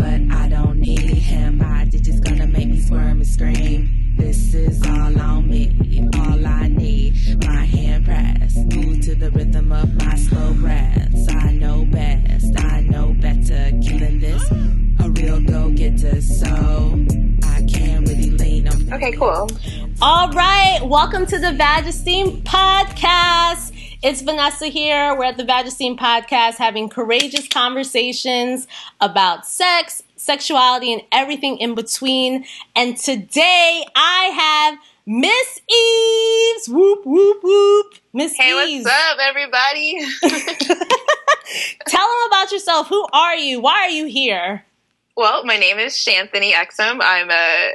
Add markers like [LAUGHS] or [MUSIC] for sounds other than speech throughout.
but I don't need him. My digits gonna make me squirm and scream. This is all on me, all I need. My hand press, move to the rhythm of my slow breaths. I know best, I know better. Killing this, a real go getter, so I can't really lean on. Okay, cool. All right, welcome to the Vagesteem podcast. It's Vanessa here. We're at the Vagesteem podcast having courageous conversations about sex, sexuality, and everything in between. And today I have Miss Eaves. Whoop, whoop, whoop. Miss Hey, Eaves. what's up, everybody? [LAUGHS] [LAUGHS] Tell them about yourself. Who are you? Why are you here? well, my name is Shanthony Exum. I'm a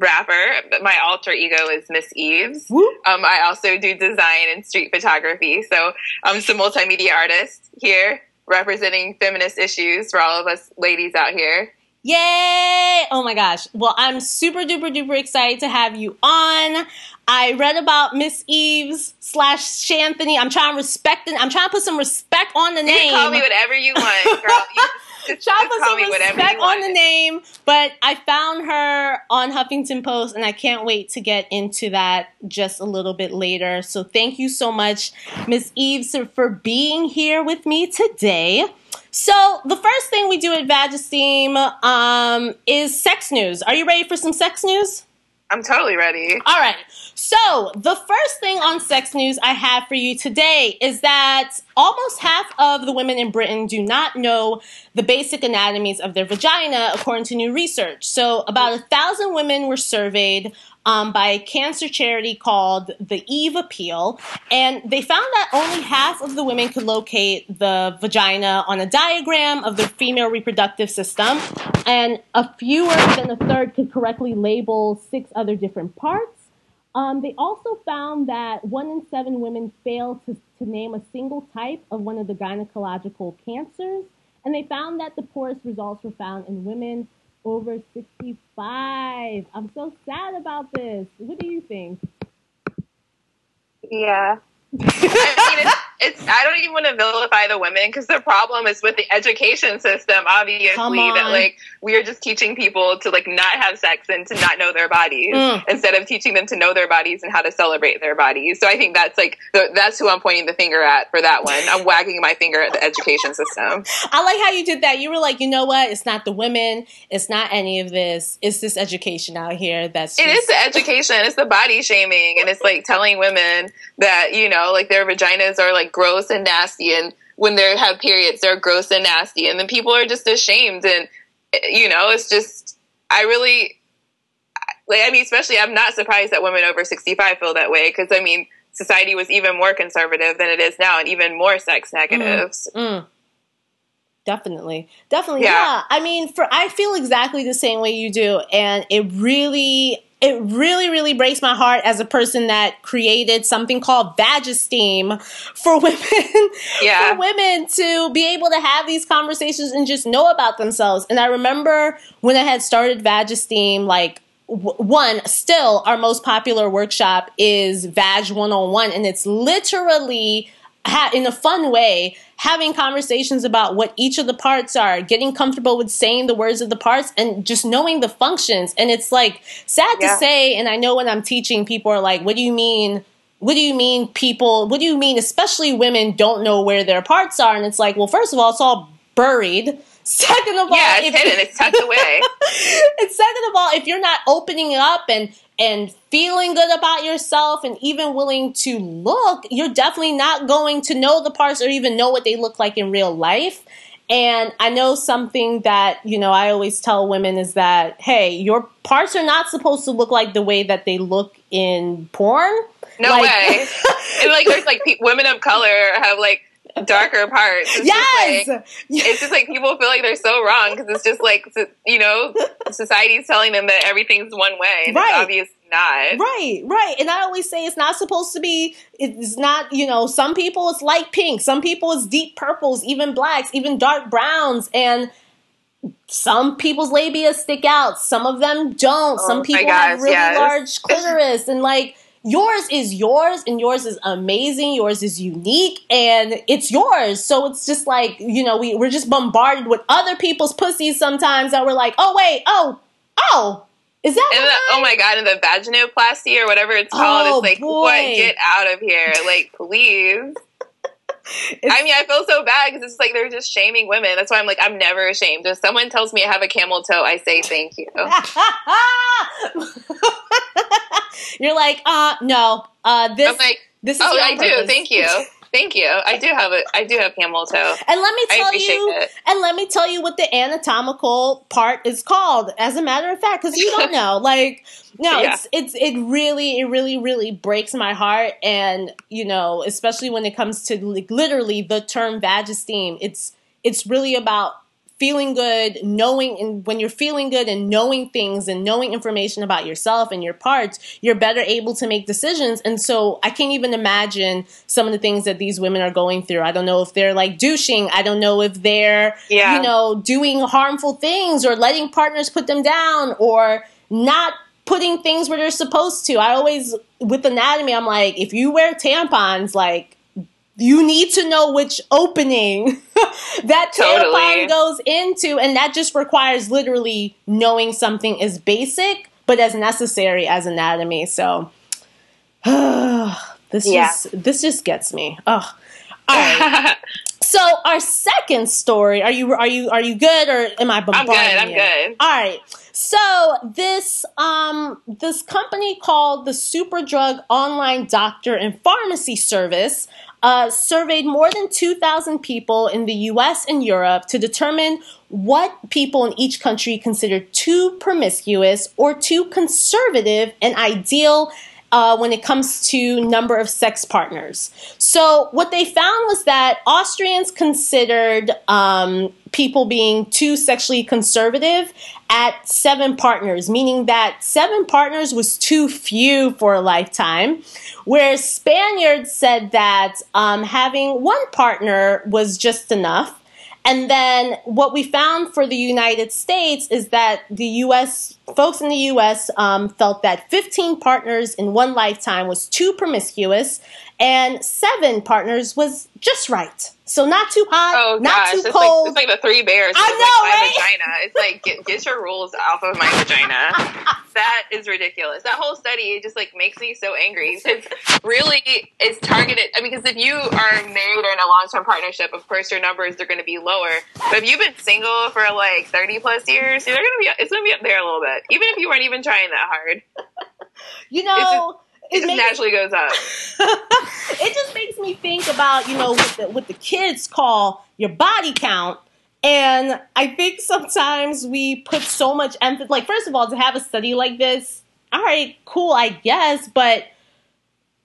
rapper. but My alter ego is Miss Eaves. Um, I also do design and street photography. So I'm some multimedia artist here representing feminist issues for all of us ladies out here. Yay! Oh my gosh. Well, I'm super duper duper excited to have you on. I read about Miss Eaves slash Shanthony. I'm trying to respect. I'm trying to put some respect on the You name. can call me whatever you want, girl. [LAUGHS] [LAUGHS] You just, Trying to call me whatever respect on the name, but I found her on Huffington Post, and I can't wait to get into that just a little bit later. So thank you so much, Miss Eaves, for being here with me today. So the first thing we do at Vagesteem um, is sex news. Are you ready for some sex news? I'm totally ready. All right. So, the first thing on sex news I have for you today is that almost half of the women in Britain do not know the basic anatomies of their vagina, according to new research. So, about a thousand women were surveyed um, by a cancer charity called the Eve Appeal, and they found that only half of the women could locate the vagina on a diagram of the female reproductive system, and a fewer than a third could correctly label six other different parts. Um, they also found that one in seven women failed to, to name a single type of one of the gynecological cancers, and they found that the poorest results were found in women over 65. I'm so sad about this. What do you think? Yeah. [LAUGHS] I mean, it's. I don't even want to vilify the women because the problem is with the education system. Obviously, that like we are just teaching people to like not have sex and to not know their bodies Mm. instead of teaching them to know their bodies and how to celebrate their bodies. So I think that's like the, that's who I'm pointing the finger at for that one. I'm wagging my finger at the education system. I like how you did that. You were like, you know what? It's not the women. It's not any of this. It's this education out here that's It just- is the education. It's the body shaming, and it's like telling women that you know, like their vaginas are like gross and nasty, and when they have periods, they're gross and nasty, and then people are just ashamed, and you know, it's just I really like. I mean, especially I'm not surprised that women over 65 feel that way because I mean, society was even more conservative than it is now, and even more sex negative. Mm. Definitely. Definitely. Yeah. Yeah. I mean, for I feel exactly the same way you do and it really it really really breaks my heart as a person that created something called Vagesteem for [LAUGHS] women Yeah. for women to be able to have these conversations and just know about themselves. And I remember when I had started Vagesteem like w- one still our most popular workshop is Vag 101 and it's literally ha- in a fun way having conversations about what each of the parts are getting comfortable with saying the words of the parts and just knowing the functions and it's like sad Yeah. to say and i know when i'm teaching people are like what do you mean what do you mean people what do you mean especially women don't know where their parts are and it's like well first of all it's all buried [LAUGHS] second of all Yeah, it's if- hidden. It's tucked away. [LAUGHS] and second of all, if you're not opening up and and feeling good about yourself and even willing to look, you're definitely not going to know the parts or even know what they look like in real life. And I know something that, you know, I always tell women is that, hey, your parts are not supposed to look like the way that they look in porn. No Like- way. [LAUGHS] and like, there's like pe- women of color have like darker parts. It's yes. Just, like, it's just like people feel like they're so wrong because it's just like you know society's telling them that everything's one way and Right. it's obviously not. Right, right. And I always say it's not supposed to be, it's not, you know, some people it's light pink, some people it's deep purples, even blacks, even dark browns. And some people's labia stick out, some of them don't. Oh some Oh my people have really yes. large clitoris. And like, yours is yours and yours is amazing. Yours is unique and it's yours. So it's just like you know we, we're just bombarded with other people's pussies sometimes that we're like oh wait oh oh is that and the, oh my god and the vaginoplasty or whatever it's called Oh, it's like boy. what get out of here. Like please I mean, I feel so bad because it's like they're just shaming women. That's why I'm like, I'm never ashamed. If someone tells me I have a camel toe, I say thank you. [LAUGHS] you're like uh no uh this I'm like, this is oh, I do. Thank you, [LAUGHS] thank you. I do have a, I do have camel toe. And let me tell you, it. and let me tell you what the anatomical part is called. As a matter of fact, because you don't know, [LAUGHS] like, no, Yeah. it's it's it really, it really, really breaks my heart, and you know, especially when it comes to like, literally the term vagesteem, it's it's really about feeling good, knowing, and when you're feeling good and knowing things and knowing information about yourself and your parts, you're better able to make decisions. And so I can't even imagine some of the things that these women are going through. I don't know if they're like douching. I don't know if they're, Yeah. you know, doing harmful things or letting partners put them down or not putting things where they're supposed to. I always, with anatomy, I'm like, if you wear tampons, like, you need to know which opening [LAUGHS] that Totally. goes into, and that just requires literally knowing something is basic but as necessary as anatomy. So [SIGHS] this Yeah. just this just gets me. Right. [LAUGHS] So our second story, are you are you are you good or am I bombarding? I'm good. I'm you? good. All right. So this um this company called the Superdrug Online Doctor and Pharmacy Service uh, surveyed more than 2,000 people in the U.S. and Europe to determine what people in each country consider too promiscuous or too conservative and ideal uh, when it comes to number of sex partners. So what they found was that Austrians considered um, people being too sexually conservative at seven partners, meaning that seven partners was too few for a lifetime. Whereas Spaniards said that um, having one partner was just enough. And then what we found for the United States is that the U.S. folks in the U.S. Um, felt that 15 partners in one lifetime was too promiscuous, and seven partners was just right. So not too hot, Oh not gosh, too it's cold. like it's like the three bears. I It's know, like my right? vagina. It's like get, get your rules off of my vagina. [LAUGHS] that is ridiculous. That whole study just like makes me so angry because really it's targeted. I mean, because if you are married or in a long term partnership, of course your numbers are going to be lower. But if you've been single for like thirty plus years, they're going to be. It's going to be up there a little bit, even if you weren't even trying that hard. you know, It just naturally goes up. [LAUGHS] it just makes me think about you know what the, what the kids call your body count and i think sometimes we put so much emphasis like first of all to have a study like this all right cool i guess but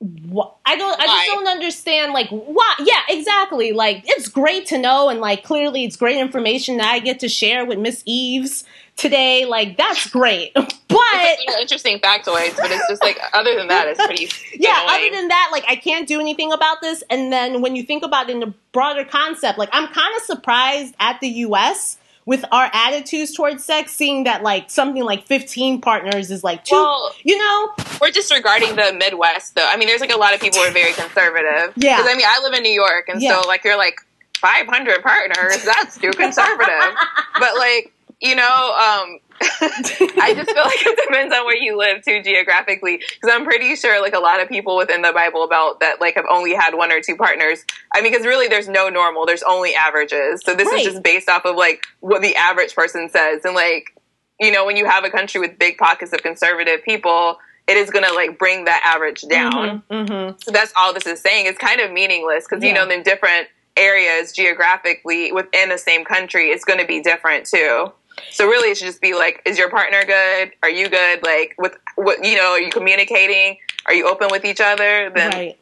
wh- I don't. I just don't understand. Like, what? Yeah, exactly. Like, it's great to know, and like, clearly, it's great information that I get to share with Miss Eaves today. Like, that's great. [LAUGHS] But It's like, you know, interesting factoids, but it's just like other than that, it's pretty. [LAUGHS] yeah annoying. other than that like i can't do anything about this and then when you think about it in the broader concept like i'm kind of surprised at the us with our attitudes towards sex seeing that like something like 15 partners is like too Well- you know we're disregarding the Midwest, though. I mean, there's like a lot of people who are very conservative. Yeah. Because I mean, I live in New York, and Yeah. so like you're like 500 partners. That's too conservative. [LAUGHS] but like you know, um, [LAUGHS] I just feel like it depends on where you live too geographically. Because I'm pretty sure like a lot of people within the Bible Belt that like have only had one or two partners. I mean, because really there's no normal. There's only averages. So this Right. is just based off of like what the average person says, and like you know, when you have a country with big pockets of conservative people, it is going to like bring that average down. mm-hmm. So that's all this is saying. It's kind of meaningless because you know, in different areas geographically within the same country, it's going to be different too. So really, it should just be like, is your partner good? Are you good? Like, with what you know, are you communicating? Are you open with each other? Then right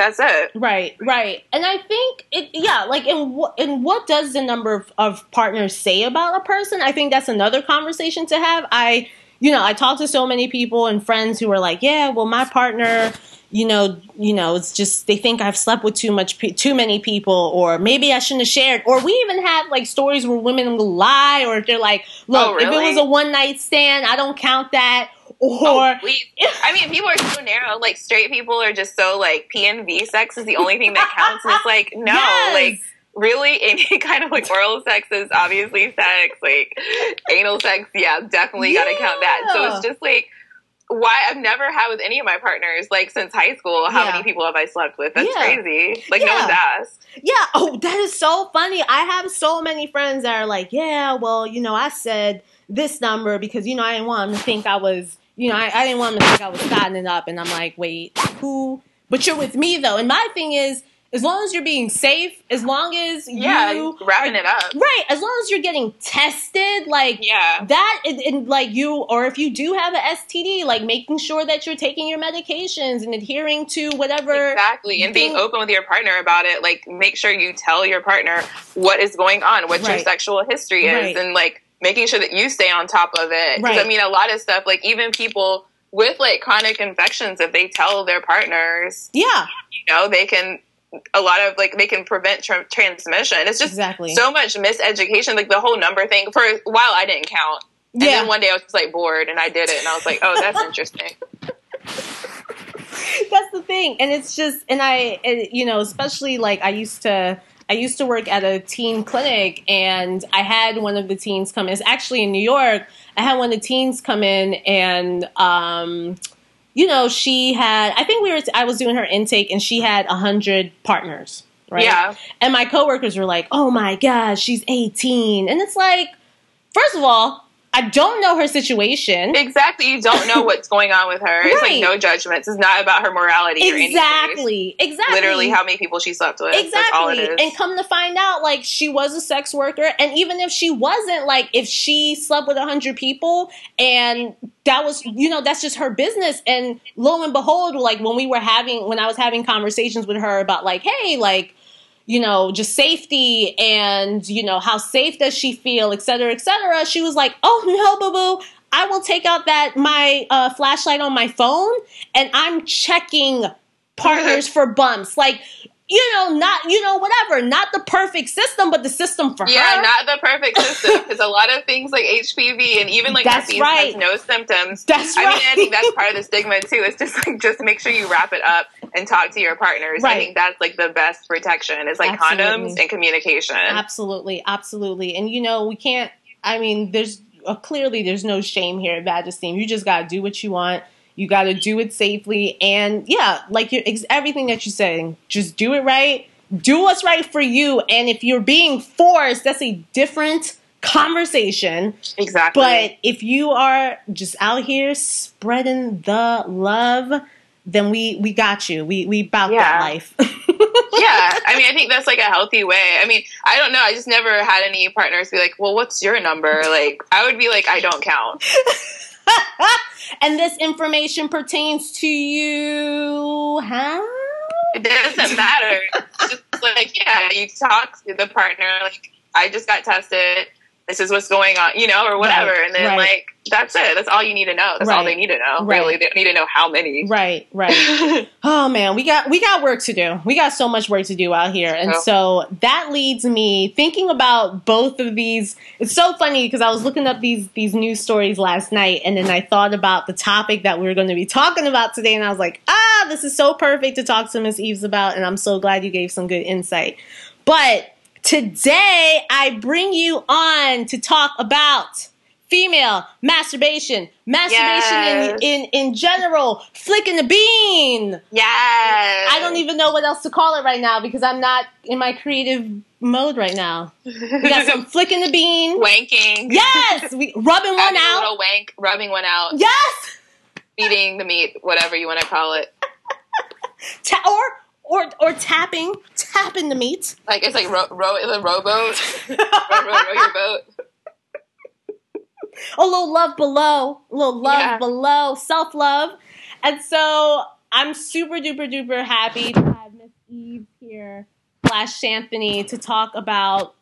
that's it. Right, right, and I think it. Yeah, like in what in what does the number of, of partners say about a person? I think that's another conversation to have. I, you know, I talk to so many people and friends who are like, yeah, well, my partner, you know, you know, it's just they think I've slept with too much, pe- too many people, or maybe I shouldn't have shared. Or we even have like stories where women will lie, or if they're like, oh, look, Oh, if it was a one night stand, I don't count that. Oh, or Oh. I mean, people are so narrow. Like straight people are just so like P and V sex is the only thing that counts. And it's like [LAUGHS] no, Yes. like really [LAUGHS] any kind of like oral sex is obviously sex. Like anal sex, yeah, definitely got to count that. So it's just like. Why I've never had with any of my partners, like since high school, how Yeah. many people have I slept with? That's Yeah. crazy. Like no Yeah. one's asked. Yeah. Oh, that is so funny. I have so many friends that are like, yeah, well, you know, I said this number because, you know, I didn't want them to think I was, you know, I, I didn't want them to think I was fattening up. And I'm like, wait, who? But you're with me, though. And my thing is, as long as you're being safe, as long as Yeah, you. wrapping it up. Right. As long as you're getting tested, like, Yeah. that and, and like you or if you do have a std like making sure that you're taking your medications and adhering to whatever Exactly. And being open with your partner about it. Like, make sure you tell your partner what is going on, what your sexual history is, Right. and like making sure that you stay on top of it. Because, Right. I mean, a lot of stuff, like, even people with like chronic infections, if they tell their partners, yeah you know, they can. A lot of like they can prevent tra- transmission. It's just Exactly. so much miseducation. Like the whole number thing. For a while, I didn't count, and Yeah. then one day I was just like bored, and I did it, and I was like, oh, that's interesting. [LAUGHS] that's the thing and it's just and i you know especially like i used to i used to work at a teen clinic and i had one of the teens come in it's actually in new york i had one of the teens come in and um you know she had i think we were i was doing her intake and she had a hundred partners right Yeah. and my coworkers were like oh my gosh she's 18 and it's like first of all i don't know her situation Exactly. You don't know what's [LAUGHS] going on with her. It's like no judgments. It's not about her morality or anything. exactly exactly Literally how many people she slept with. That's all it Exactly. And come to find out, like, she was a sex worker. And even if she wasn't, like, if she slept with 100 people and that was, you know, that's just her business. And lo and behold, like, when we were having, when I was having conversations with her about, like, hey, like, you know, just safety and, you know, how safe does she feel, et cetera, et cetera. She was like, oh, no, boo boo. I will take out that, my uh, flashlight on my phone and I'm checking partners [LAUGHS] for bumps. Like, you know, not, you know, whatever, not the perfect system, but the system for yeah, her. Yeah, not the perfect system because a lot of things like HPV and even like That's herpes right. has no symptoms. That's I mean, right. I think that's part of the stigma too. It's just like just make sure you wrap it up and talk to your partners. Right. I think that's like the best protection. Is like Absolutely. condoms and communication. Absolutely, absolutely. And you know, we can't. I mean, there's uh, clearly there's no shame here at Vagesteem. You just gotta do what you want. You gotta do it safely, and yeah, like you everything that you're saying, just do it right. Do what's right for you. And if you're being forced, that's a different conversation. Exactly. But if you are just out here spreading the love, then we we got you. We we about that life. [LAUGHS] yeah, I mean, I think that's like a healthy way. I mean, I don't know. I just never had any partners be like, "Well, what's your number?" Like, I would be like, "I don't count." [LAUGHS] [LAUGHS] and this information pertains to you, huh? It doesn't matter. It's [LAUGHS] just like, yeah, you talk to the partner, like, I just got tested. This is what's going on, you know, or whatever. Right, and then, right. like, that's it. That's all you need to know. That's all they need to know. right. Really, they don't need to know how many. Right, right. [LAUGHS] oh man, we got we got work to do. We got so much work to do out here. And Yep. so that leads me thinking about both of these. It's so funny because I was looking up these these news stories last night and then I thought about the topic that we were going to be talking about today and I was like, "Ah, this is so perfect to talk to Miss Eaves about and I'm so glad you gave some good insight." But today I bring you on to talk about female masturbation, masturbation Yes. in, in in general, flicking the bean. Yes. I don't even know what else to call it right now because I'm not in my creative mode right now. We got some [LAUGHS] flicking the bean. wanking. Yes, we rubbing one Having a out. little wank, rubbing one out, Yes, feeding the meat, whatever you want to call it. Ta- or or or tapping, tapping to meet. Like, it's like row, row in the rowboat. row, row, row your boat. a little love below, a little love Yeah. below, self love. And so I'm super duper duper happy to have Miss Eve here, slash Shanthony, to talk about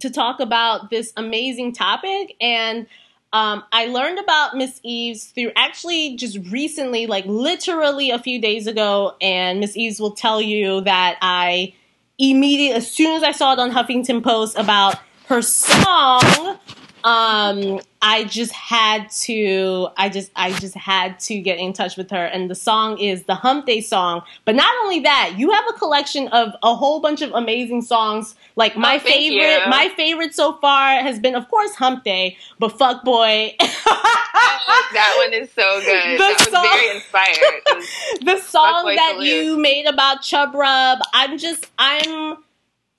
to talk about this amazing topic. And um, I learned about Miss Eaves through actually just recently, like literally a few days ago. And Miss Eaves will tell you that I immediately, as soon as I saw it on Huffington Post about her song um, I just had to, I just, I just had to get in touch with her. And the song is the Hump Day song. But not only that, you have a collection of a whole bunch of amazing songs. Like my Oh, favorite, you. my favorite so far has been, of course, Hump Day, but Fuck Boy. Oh, [LAUGHS] that one is so good. [LAUGHS] The that was song- very inspired. Was- [LAUGHS] the song that Salute. you made about Chub Rub. I'm just, I'm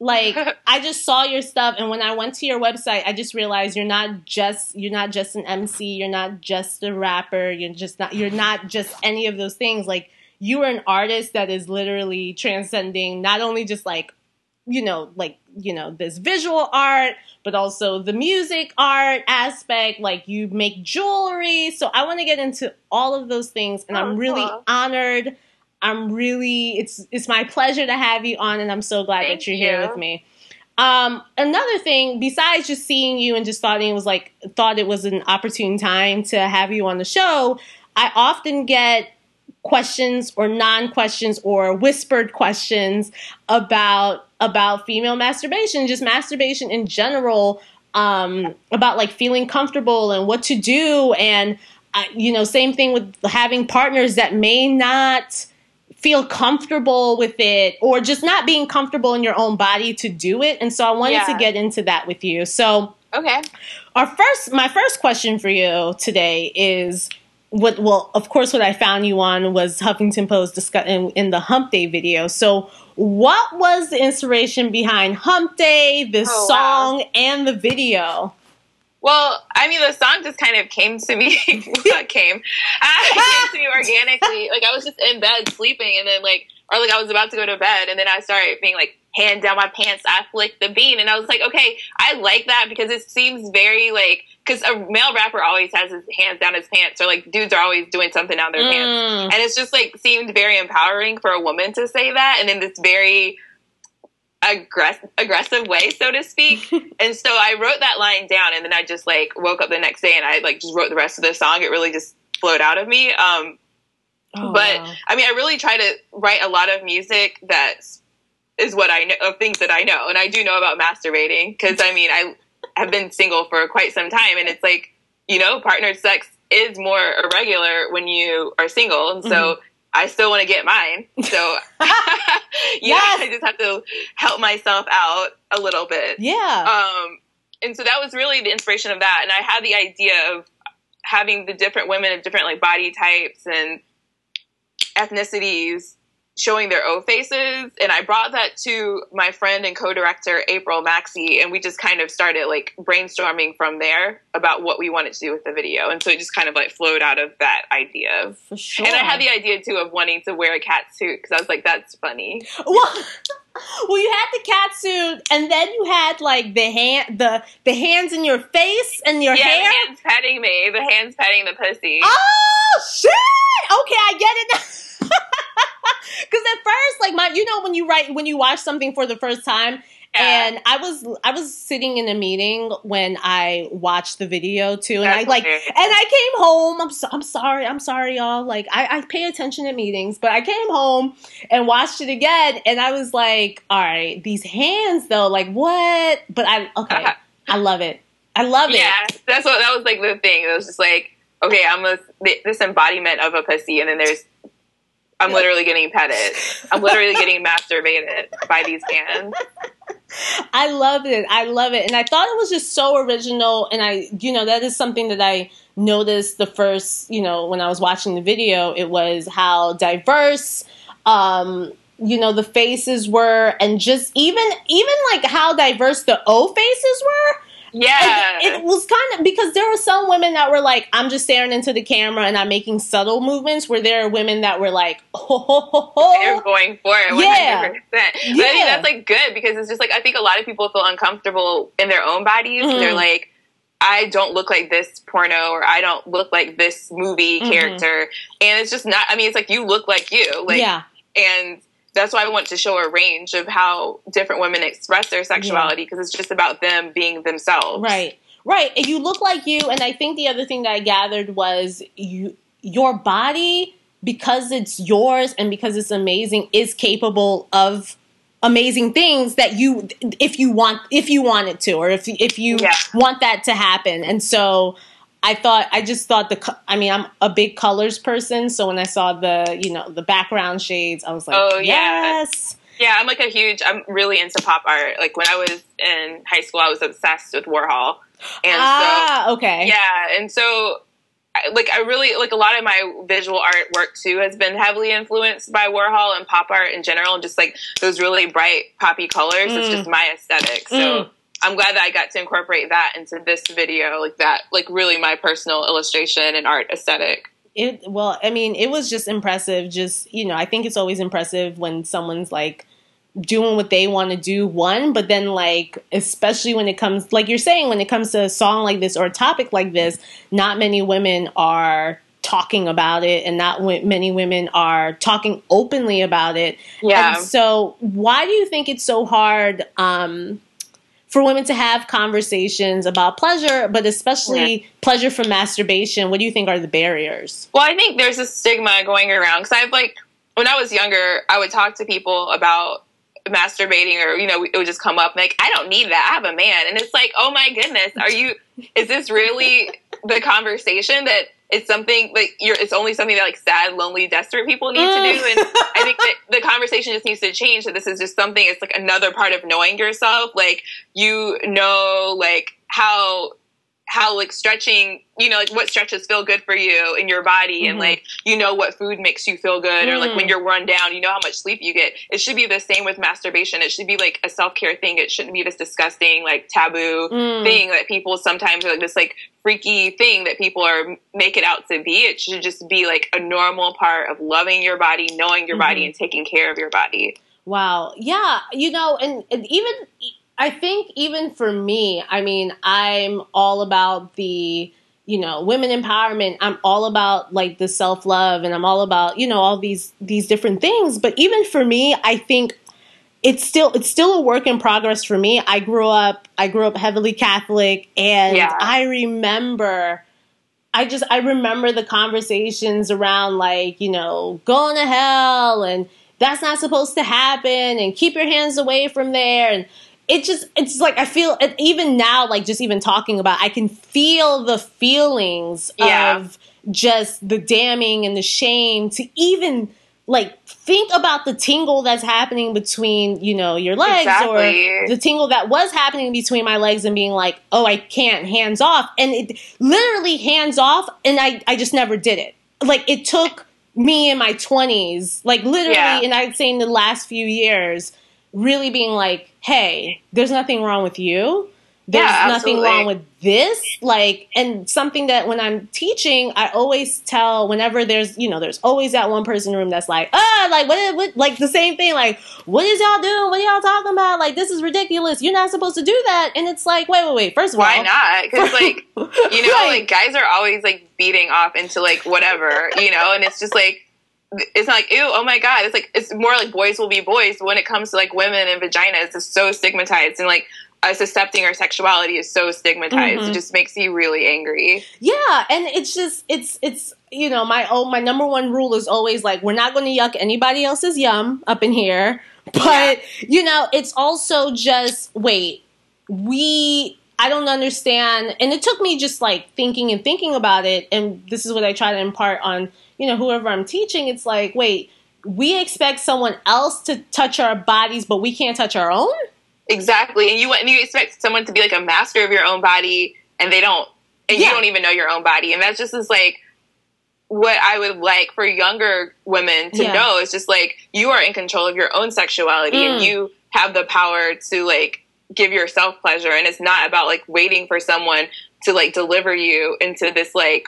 like, [LAUGHS] I just saw your stuff, and when I went to your website, I just realized you're not just, you're not just an MC, you're not just a rapper, you're just not, you're not just any of those things. Like, you are an artist that is literally transcending not only just like, you know, like, you know, this visual art, but also the music art aspect. Like, you make jewelry. So, I want to get into all of those things, and Oh, I'm really cool. honored. I'm really it's it's my pleasure to have you on, and I'm so glad Thank that you're here with me. Um, another thing, besides just seeing you and just thought it was like thought it was an opportune time to have you on the show, I often get questions or non-questions or whispered questions about about female masturbation, just masturbation in general, um, about like feeling comfortable and what to do, and uh, you know, same thing with having partners that may not feel comfortable with it or just not being comfortable in your own body to do it. And so I wanted Yeah. to get into that with you. So okay. our first my first question for you today is what well of course what I found you on was Huffington Post discuss in, in the Hump Day video. So what was the inspiration behind Hump Day, the Oh, wow. song, and the video? Well, I mean, the song just kind of came to me. [LAUGHS] not came. Uh, [LAUGHS] it came to me organically. Like I was just in bed sleeping, and then like, or like I was about to go to bed, and then I started being like, hand down my pants, I flicked the bean, and I was like, okay, I like that because it seems very like, because a male rapper always has his hands down his pants, or like dudes are always doing something down their pants, Mm. and it's just like seemed very empowering for a woman to say that, and then this very aggressive aggressive way, so to speak. [LAUGHS] and so I wrote that line down, and then I just like woke up the next day and I like just wrote the rest of the song. It really just flowed out of me. Um, Oh, but wow. I mean, I really try to write a lot of music that is what I know of things that I know, and I do know about masturbating because I mean, I have been single for quite some time, and it's like you know, partner sex is more irregular when you are single, and so. Mm-hmm. I still want to get mine, so [LAUGHS] yeah. I just have to help myself out a little bit. yeah. Um, and so that was really the inspiration of that. And I had the idea of having the different women of different like body types and ethnicities showing their O faces. And I brought that to my friend and co-director April Maxey, and we just kind of started like brainstorming from there about what we wanted to do with the video. And so it just kind of like flowed out of that idea. for sure. And I had the idea too of wanting to wear a cat suit because I was like, that's funny. Well, [LAUGHS] well, you had the cat suit, and then you had like the hand, the the hands in your face and your yeah, hair. the hands petting me, the hands petting the pussy. Oh shit! Okay, I get it. [LAUGHS] [LAUGHS] Because at first, like my, you know, when you write, when you watch something for the first time, Yeah. and I was, I was sitting in a meeting when I watched the video too, and I like, and I came home. I'm, so, I'm sorry, I'm sorry, y'all. Like, I, I pay attention at meetings, but I came home and watched it again, and I was like, all right, these hands though, like what? But I, okay, Uh-huh. I love it. I love it. Yeah, that's what that was like the thing. It was just like, okay, I'm a, this embodiment of a pussy, and then there's, I'm literally getting petted. I'm literally getting [LAUGHS] masturbated by these hands. I love it. I love it. And I thought it was just so original. And I, you know, that is something that I noticed the first, you know, when I was watching the video, it was how diverse, um, you know, the faces were and just even, even like how diverse the O faces were. Yeah, It, it was kind of because there were some women that were like, I'm just staring into the camera and I'm making subtle movements, where there are women that were like, ho, ho, ho, ho. they're going for it 100%. Yeah. But I Yeah. think that's like good because it's just like I think a lot of people feel uncomfortable in their own bodies. Mhm. They're like, I don't look like this porno or I don't look like this movie Mhm. character. And it's just not I mean it's like you look like you. Like yeah. and that's why I want to show a range of how different women express their sexuality because it's just about them being themselves. Right. Right. And you look like you and I think the other thing that I gathered was you your body because it's yours and because it's amazing is capable of amazing things that you if you want if you wanted to or if if you Yeah. want that to happen and so I thought I just thought the I mean I'm a big colors person so when I saw the you know the background shades I was like Oh, yes Yeah, I'm like a huge. I'm really into pop art. Like when I was in high school, I was obsessed with Warhol, and ah so okay yeah, and so like I really like a lot of my visual art work too has been heavily influenced by Warhol and pop art in general. and Just like those really bright poppy colors. It's Mm. just my aesthetic. So. Mm. I'm glad that I got to incorporate that into this video, like that, like really my personal illustration and art aesthetic. it well i mean it was just impressive just you know i think it's always impressive when someone's like doing what they want to do one but then like especially when it comes like you're saying when it comes to a song like this or a topic like this not many women are talking about it and not w- many women are talking openly about it Yeah. and so why do you think it's so hard um for women to have conversations about pleasure, but especially pleasure from masturbation, what do you think are the barriers? Well, I think there's a stigma going around because I've like when I was younger, I would talk to people about masturbating or you know it would just come up like I don't need that. I have a man. And it's like oh my goodness are you is this really the conversation that it's something like you're it's only something that like sad lonely desperate people need to do. And mm. I think that the conversation just needs to change that this is just something it's like another part of knowing yourself. Like you know like how how like stretching you know like what stretches feel good for you in your body and Mhm. like you know what food makes you feel good or like when Mm. you're run down you know how much sleep you get it should be the same with masturbation it should be like a self-care thing it shouldn't be this disgusting like taboo Mm. thing that people sometimes are like this like freaky thing that people are make it out to be it should just be like a normal part of loving your body knowing your body Mhm. and taking care of your body Wow. Yeah. You know, and, and even, I think even for me, I mean, I'm all about the, you know, women empowerment. I'm all about like the self love and I'm all about, you know, all these, these different things. But even for me, I think it's still, it's still a work in progress for me. I grew up, I grew up heavily Catholic and Yeah. I remember, I just I remember the conversations around like, you know, going to hell and that's not supposed to happen and keep your hands away from there and it just it's like I feel even now like just even talking about I can feel the feelings Yeah. of just the damning and the shame to even like think about the tingle that's happening between you know your legs Exactly. or the tingle that was happening between my legs and being like oh i can't hands off and it literally hands off and i i just never did it like it took me in my 20s like literally Yeah. and i'd say in the last few years really being like hey there's nothing wrong with you. There's Yeah, nothing wrong with this. Like and something that when i'm teaching i always tell whenever there's you know there's always that one person in the room that's like ah like what, what like the same thing like what is y'all doing? What are y'all talking about? Like this is ridiculous. You're not supposed to do that. And it's like wait wait wait. First of all, why all not? Because [LAUGHS] like you know Right. like guys are always like beating off into like whatever you know? And it's just like it's not like ew oh my god. It's like it's more like boys will be boys but when it comes to like women and vaginas it's so stigmatized and like us accepting our sexuality is so stigmatized. Mhm. it just makes you really angry. Yeah, and it's just it's it's you know my oh my number one rule is always like we're not going to yuck anybody else's yum up in here, [LAUGHS] but you know it's also just wait we I don't understand, and it took me just like thinking and thinking about it, and this is what I try to impart on you know whoever I'm teaching. It's like wait we expect someone else to touch our bodies, but we can't touch our own. exactly and you and you expect someone to be like a master of your own body and they don't and Yeah. you don't even know your own body and that's just is like what I would like for younger women to Yeah. know is just like you are in control of your own sexuality and Mm. you have the power to like give yourself pleasure and it's not about like waiting for someone to like deliver you into this like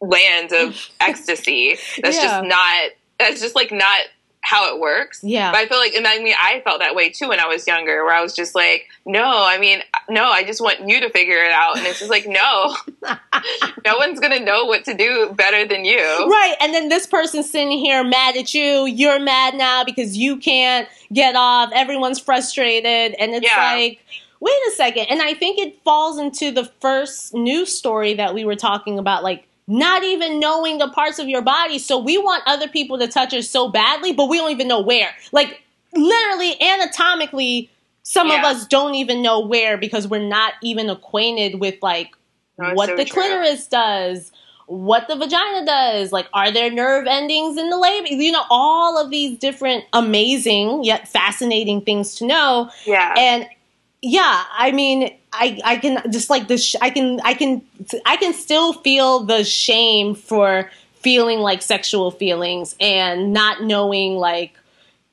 land of [LAUGHS] ecstasy that's Yeah. just not that's just like not how it works Yeah. but I feel like, and I mean, I felt that way too when I was younger, where I was just like, no, I mean, no, I just want you to figure it out. And it's just like, no, [LAUGHS] no one's going to know what to do better than you. Right, and then this person's sitting here mad at you. You're mad now because you can't get off. Everyone's frustrated, and it's Yeah. like, wait a second. And I think it falls into the first news story that we were talking about, like not even knowing the parts of your body. So we want other people to touch us so badly, but we don't even know where. Like literally anatomically, some of us don't even know where because we're not even acquainted with like No, what so the true. clitoris does, what the vagina does. Like, are there nerve endings in the labia? You know, all of these different amazing yet fascinating things to know. Yeah. And yeah, I mean, I I can just like the sh- I can I can I can still feel the shame for feeling like sexual feelings and not knowing like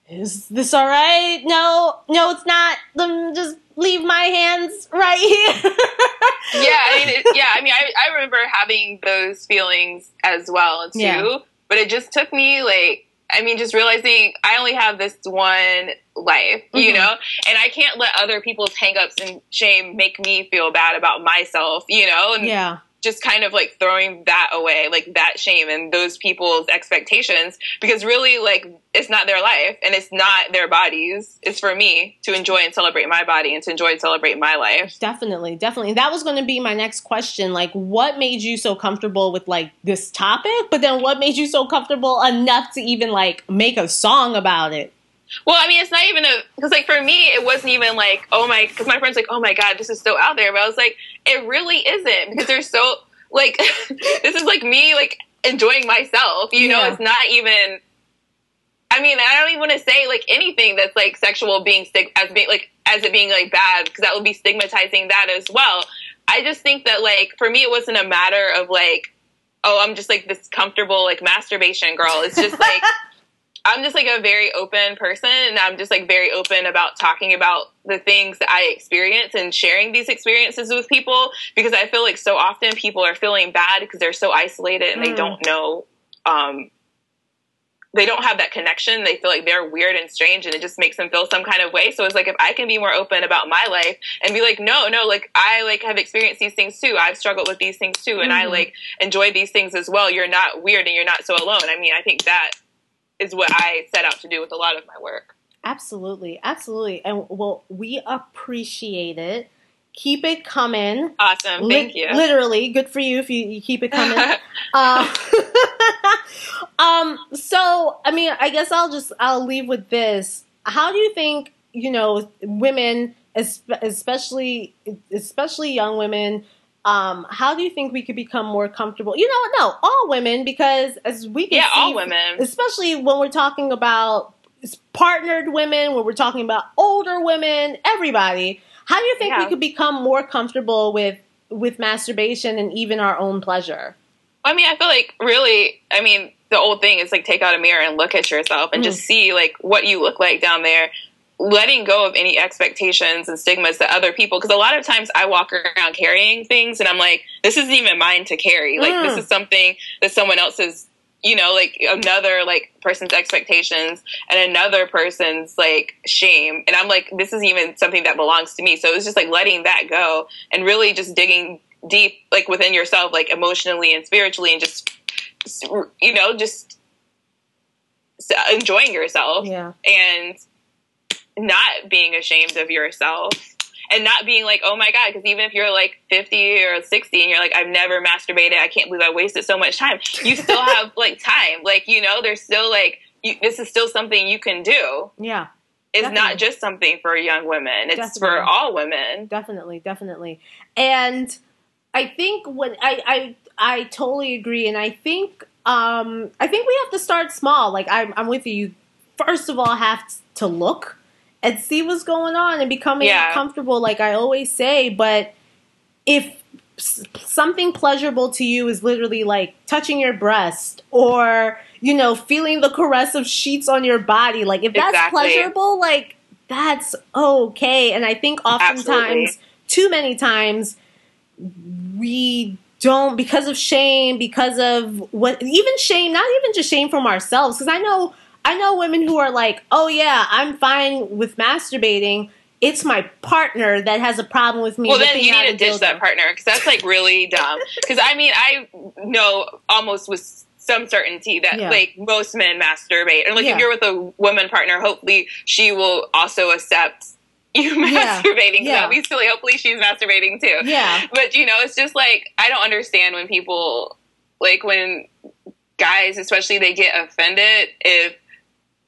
is this all right? No, no, it's not. Just leave my hands right here. [LAUGHS] yeah, I mean, it, [LAUGHS] yeah, I mean, I, I remember having those feelings as well too. Yeah. But it just took me like, I mean, just realizing I only have this one life, you Mhm. know, and I can't let other people's hangups and shame make me feel bad about myself, you know, and yeah. just kind of like throwing that away, like that shame and those people's expectations, because really, like, it's not their life and it's not their bodies. It's for me to enjoy and celebrate my body and to enjoy and celebrate my life. Definitely, definitely. That was going to be my next question. Like, what made you so comfortable with like this topic? But then, what made you so comfortable enough to even like make a song about it? Well, I mean, it's not even a because like for me, it wasn't even like oh my because my friends like oh my god, this is so out there, but I was like, it really isn't because they're so like [LAUGHS] this is like me like enjoying myself, you know. Yeah. It's not even. I mean, I don't even want to say like anything that's like sexual being stig- as being like as it being like bad because that would be stigmatizing that as well. I just think that like for me, it wasn't a matter of like oh, I'm just like this comfortable like masturbation girl. It's just like. [LAUGHS] I'm just like a very open person and I'm just like very open about talking about the things that I experience and sharing these experiences with people because I feel like so often people are feeling bad because they're so isolated and they Mm. don't know um they don't have that connection. They feel like they're weird and strange and it just makes them feel some kind of way. So it's like if I can be more open about my life and be like, no, no, like I like have experienced these things too. I've struggled with these things too and I Mhm. like enjoy these things as well. You're not weird and you're not so alone. I mean, I think that is what I set out to do with a lot of my work. Absolutely, absolutely. And well, we appreciate it. Keep it coming. Awesome. Thank you. Literally, good for you if you, you keep it coming. um, [LAUGHS] [LAUGHS] um, so I mean, I guess I'll just I'll leave with this. How do you think you know women, especially especially young women? Um, how do you think we could become more comfortable? You know, no, all women, because as we can yeah, see, all women. especially when we're talking about partnered women, when we're talking about older women, everybody. How do you think we could become more comfortable with with masturbation and even our own pleasure? I mean, I feel like really, I mean, the old thing is like take out a mirror and look at yourself and Mm. just see like what you look like down there. Letting go of any expectations and stigmas that other people, because a lot of times I walk around carrying things and I'm like, this isn't even mine to carry. Like, Mm. this is something that someone else's, you know, like another like person's expectations and another person's like shame. And I'm like, this is even something that belongs to me. So it's just like letting that go and really just digging deep, like within yourself, like emotionally and spiritually, and just, you know, just enjoying yourself Yeah. and not being ashamed of yourself and not being like, oh my God, because even if you're like 50 or 60 and you're like, I've never masturbated, I can't believe I wasted so much time, you still [LAUGHS] have like time. Like, you know, there's still like, you, this is still something you can do. Yeah. It's Definitely. not just something for young women, it's for all women. definitely definitely and i think when i i i totally agree and i think um i think we have to start small like i'm, I'm with you you first of all have to look and see what's going on and becoming Yeah. comfortable like i always say but if something pleasurable to you is literally like touching your breast or you know feeling the caress of sheets on your body like if that's Exactly. pleasurable like that's okay and i think oftentimes Absolutely. too many times we don't because of shame because of what even shame not even just shame from ourselves because i know i know women who are like oh yeah i'm fine with masturbating it's my partner that has a problem with me Well, then you need to ditch that partner because that's like really [LAUGHS] dumb. Because I mean, I know almost with some certainty that Yeah. like most men masturbate, and like Yeah. if you're with a woman partner, hopefully she will also accept [LAUGHS] you masturbating. Yeah. Yeah. That'd be silly. Hopefully she's masturbating too. yeah But you know, it's just like I don't understand when people like when guys, especially, they get offended if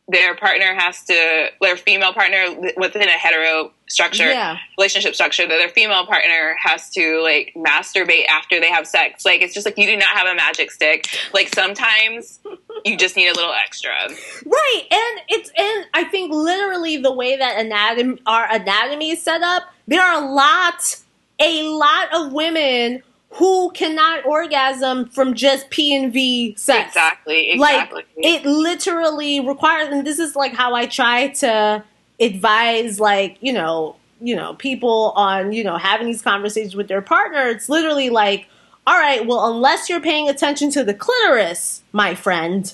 their partner has to their female partner within a hetero structure Yeah. relationship structure that their female partner has to like masturbate after they have sex. Like it's just like you do not have a magic stick. Like sometimes you just need a little extra. Right, and it's and I think literally the way that anatomy our anatomy is set up, there are a lot, a lot of women who cannot orgasm from just P and V sex. exactly exactly Like it literally requires, and this is like how I try to advise, like you know, you know, people on you know having these conversations with their partner. It's literally like, all right, well, unless you're paying attention to the clitoris, my friend,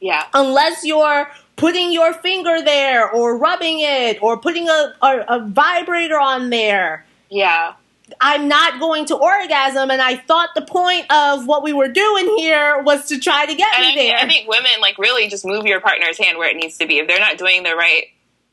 yeah unless you're putting your finger there or rubbing it or putting a, a, a vibrator on there. yeah I'm not going to orgasm, and I thought the point of what we were doing here was to try to get and me I, there. I think women like really just move your partner's hand where it needs to be if they're not doing the right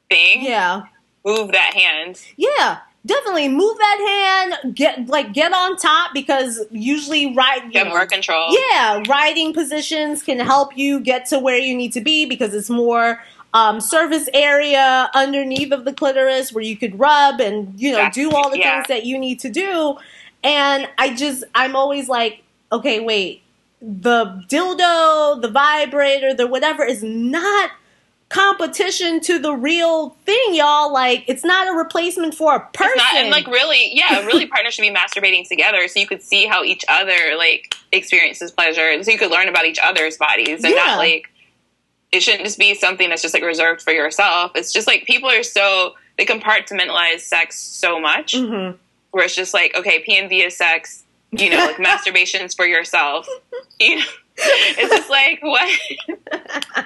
thing yeah, move that hand yeah, definitely move that hand. Get like get on top because usually right, you get know, more control Yeah, riding positions can help you get to where you need to be because it's more um, surface area underneath of the clitoris where you could rub and you know do all the Yeah. things that you need to do. And I just I'm always like, okay, wait, the dildo, the vibrator, the whatever is not competition to the real thing, y'all. Like it's not a replacement for a person. It's not, and like really, yeah, really, partners should be masturbating together so you could see how each other like experiences pleasure, and so you could learn about each other's bodies, and Yeah. not like it shouldn't just be something that's just like reserved for yourself. It's just like people are so they compartmentalize sex so much, Mhm. where it's just like okay, P and V is sex, you know, like [LAUGHS] masturbation's for yourself. You know, it's just like what? [LAUGHS]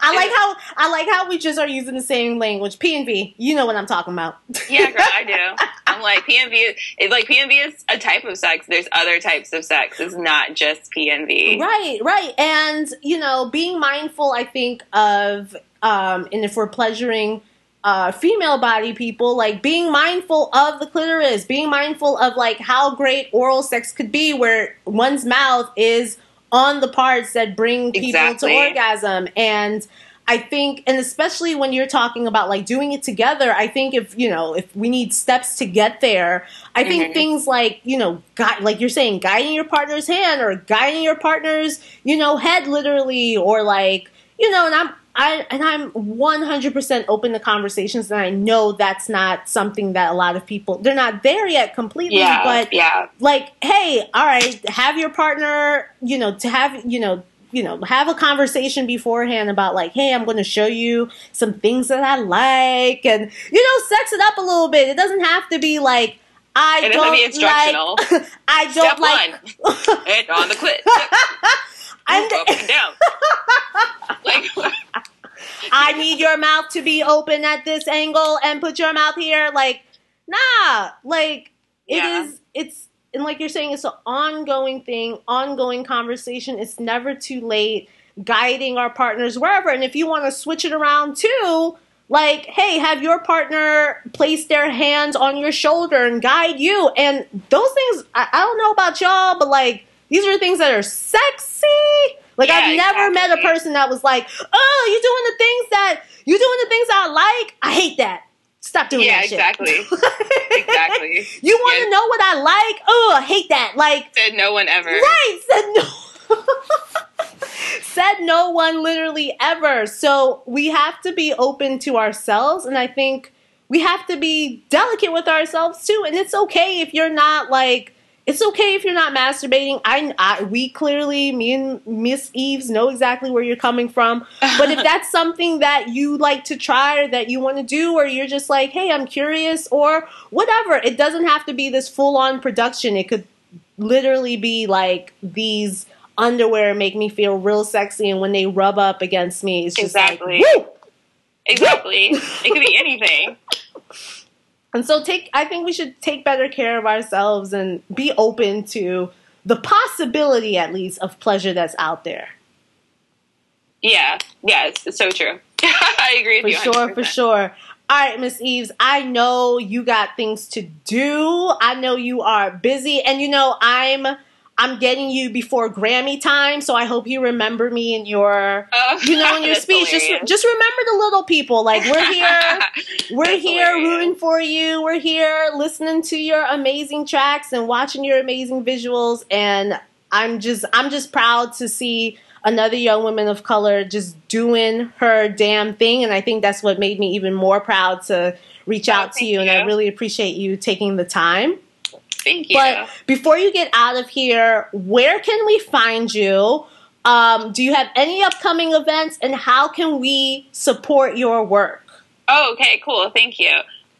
I like how I like how we just are using the same language. P and V, you know what I'm talking about. Yeah, girl, I do. [LAUGHS] I'm like P and V. is- It's like P and V is a type of sex. There's other types of sex. It's not just P and V. Right, right. And, you know, being mindful, I think, of, um, and if we're pleasuring uh, female body people, like being mindful of the clitoris, being mindful of, like, how great oral sex could be, where one's mouth is on the parts that bring people Exactly. to orgasm. And, I think, and especially when you're talking about like doing it together, I think if, you know, if we need steps to get there, I think Mhm. things like, you know, gui- like you're saying, guiding your partner's hand or guiding your partner's, you know, head literally, or like, you know, and I'm, I, and I'm 100% open to conversations, and I know that's not something that a lot of people, they're not there yet completely, Yeah, but yeah, like, hey, all right, have your partner, you know, to have, you know, you know, have a conversation beforehand about like, hey, I'm going to show you some things that I like, and you know, sex it up a little bit. It doesn't have to be like, I It don't be instructional. like, [LAUGHS] I don't Step like. one, on the clit, [LAUGHS] [LAUGHS] I'm up and down. [LAUGHS] like, I need your mouth to be open at this angle and put your mouth here. Like, nah, like it is. Yeah. It's and like you're saying, it's an ongoing thing, ongoing conversation. It's never too late. Guiding our partners wherever, and if you want to switch it around too, like, hey, have your partner place their hands on your shoulder and guide you. And those things, I, I don't know about y'all, but like, these are things that are sexy. Like, Yeah, I've never met a person that was like, oh, you're doing the things that, you're doing the things I like. I hate that. Stop doing yeah, that shit. exactly, [LAUGHS] exactly. you want to Yeah. know what I like? Oh, I hate that. Like, Said no one ever. Right, said no. [LAUGHS] said no one literally ever. So we have to be open to ourselves, and I think we have to be delicate with ourselves too. And it's okay if you're not like. It's okay if you're not masturbating. I, I we clearly, me and Miss Eaves know exactly where you're coming from. But if [LAUGHS] that's something that you like to try or that you want to do, or you're just like, hey, I'm curious, or whatever, it doesn't have to be this full on production. It could literally be like these underwear make me feel real sexy, and when they rub up against me, it's just Exactly. like, woo! Exactly. it could be [LAUGHS] anything. And so take I think we should take better care of ourselves and be open to the possibility at least of pleasure that's out there. Yeah, yeah, it's, it's so true. [LAUGHS] I agree For with you. For sure, for sure. All right, Miss Eaves, I know you got things to do. I know you are busy and you know I'm I'm getting you before Grammy time, so I hope you remember me in your, Oh, you know, in [LAUGHS] your speech. Just, hilarious. just remember the little people. Like we're here, [LAUGHS] we're That's here hilarious. rooting for you. We're here listening to your amazing tracks and watching your amazing visuals. And I'm just, I'm just proud to see another young woman of color just doing her damn thing. And I think that's what made me even more proud to reach Oh, out to thank you. And I really appreciate you taking the time. Thank you. But before you get out of here, where can we find you? Um, do you have any upcoming events, and how can we support your work? Oh, okay, cool. Thank you.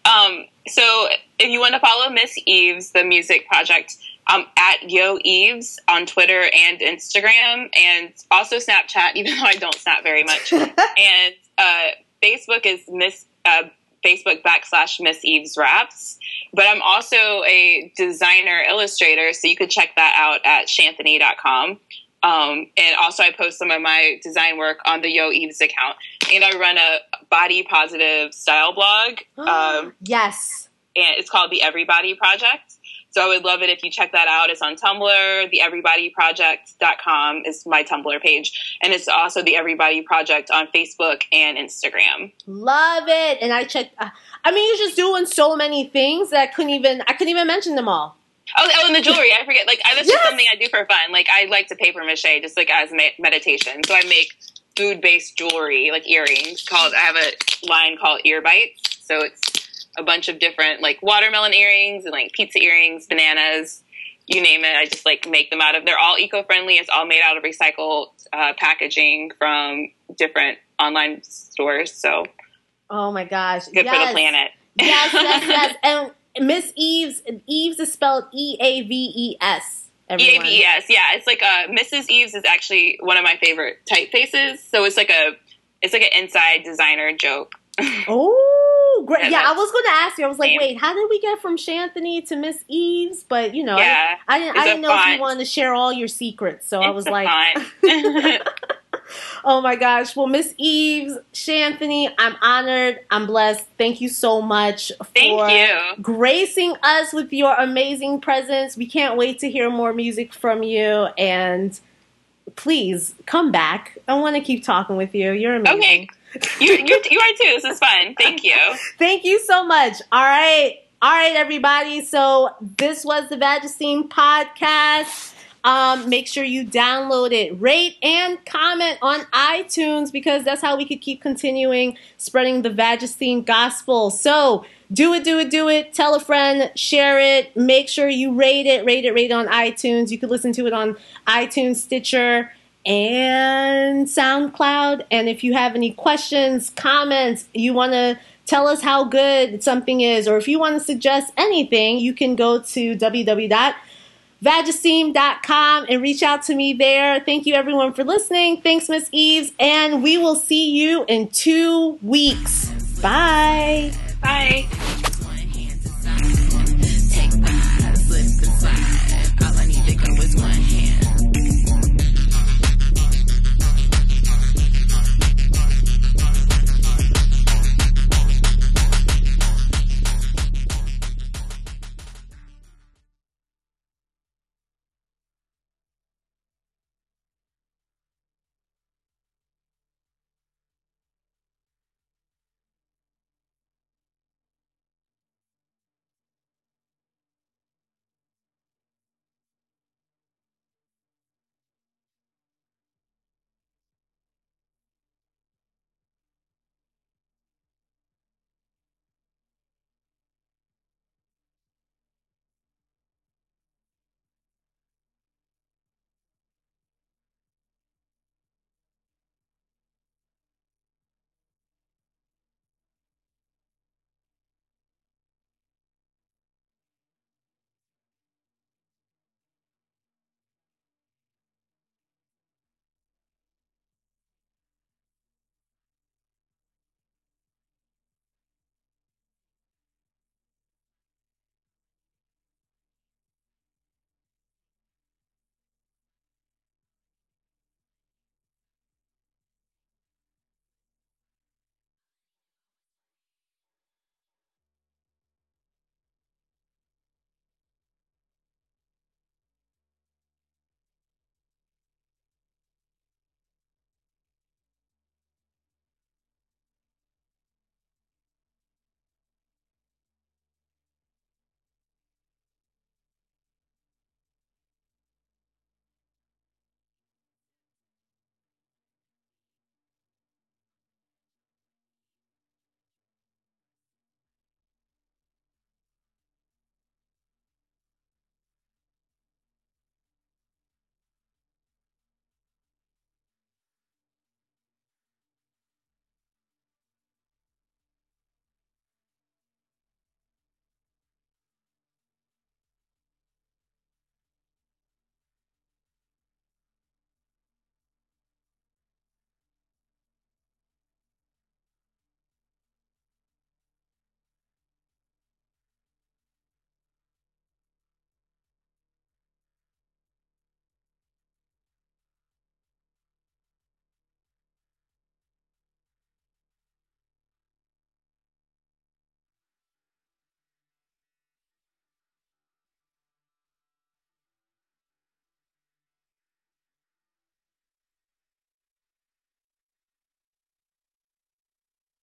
Um, so if you want to follow Miss Eaves, the music project, um, at Yo Eaves on Twitter and Instagram, and also Snapchat, [LAUGHS] even though I don't snap very much. [LAUGHS] and uh, Facebook is Miss uh, Facebook backslash Miss Eaves Raps. But I'm also a designer illustrator, so you could check that out at shanthony.com. Um, and also, I post some of my design work on the Yo Eaves account. And I run a body positive style blog, [GASPS] um, yes. and it's called the Everybody Project. So I would love it if you check that out. It's on Tumblr. The everybodyproject.com is my Tumblr page. And it's also the Everybody Project on Facebook and Instagram. Love it. And I checked. uh, I mean, you're just doing so many things that I couldn't even. I couldn't even mention them all. Oh, oh, and the jewelry. I forget. Like, I, that's Yes. just something I do for fun. Like, I like to paper mache just like as me- meditation. So I make food based jewelry, like earrings. Called I have a line called Ear Bites. So it's a bunch of different like watermelon earrings and like pizza earrings, bananas, you name it. I just like make them out of. They're all eco friendly. It's all made out of recycled uh, packaging from different online stores. So Oh my gosh. good for the planet. yes, yes, [LAUGHS] yes. And Miss Eaves, Eaves is spelled E A V E S. E A V E S, yeah. It's like uh Mrs. Eaves is actually one of my favorite typefaces. So it's like a it's like an inside designer joke. [LAUGHS] Oh, great. Yeah, Yeah, I was going to ask you. I was like, wait, how did we get from Shanthony to Miss Eaves? But, you know, Yeah, I, I didn't, I didn't know if you wanted to share all your secrets. So I was like, [LAUGHS] [LAUGHS] oh my gosh. Well, Miss Eaves, Shanthony, I'm honored. I'm blessed. Thank you so much Thank for you. gracing us with your amazing presence. We can't wait to hear more music from you. And please come back. I want to keep talking with you. You're amazing. Okay. You you you are too. This is fun. Thank you. [LAUGHS] Thank you so much. All right. All right, everybody. So this was the Vagesteem podcast. Um, make sure you download it, rate, and comment on iTunes because that's how we could keep continuing spreading the Vagesteem gospel. So do it, do it, do it. Tell a friend, share it. Make sure you rate it, rate it, rate it on iTunes. You could listen to it on iTunes, Stitcher, and SoundCloud. And if you have any questions, comments, you want to tell us how good something is, or if you want to suggest anything, you can go to www.vagesteem.com and reach out to me there. Thank you, everyone, for listening. Thanks, Miss Eaves. And we will see you in two weeks. Bye. Bye.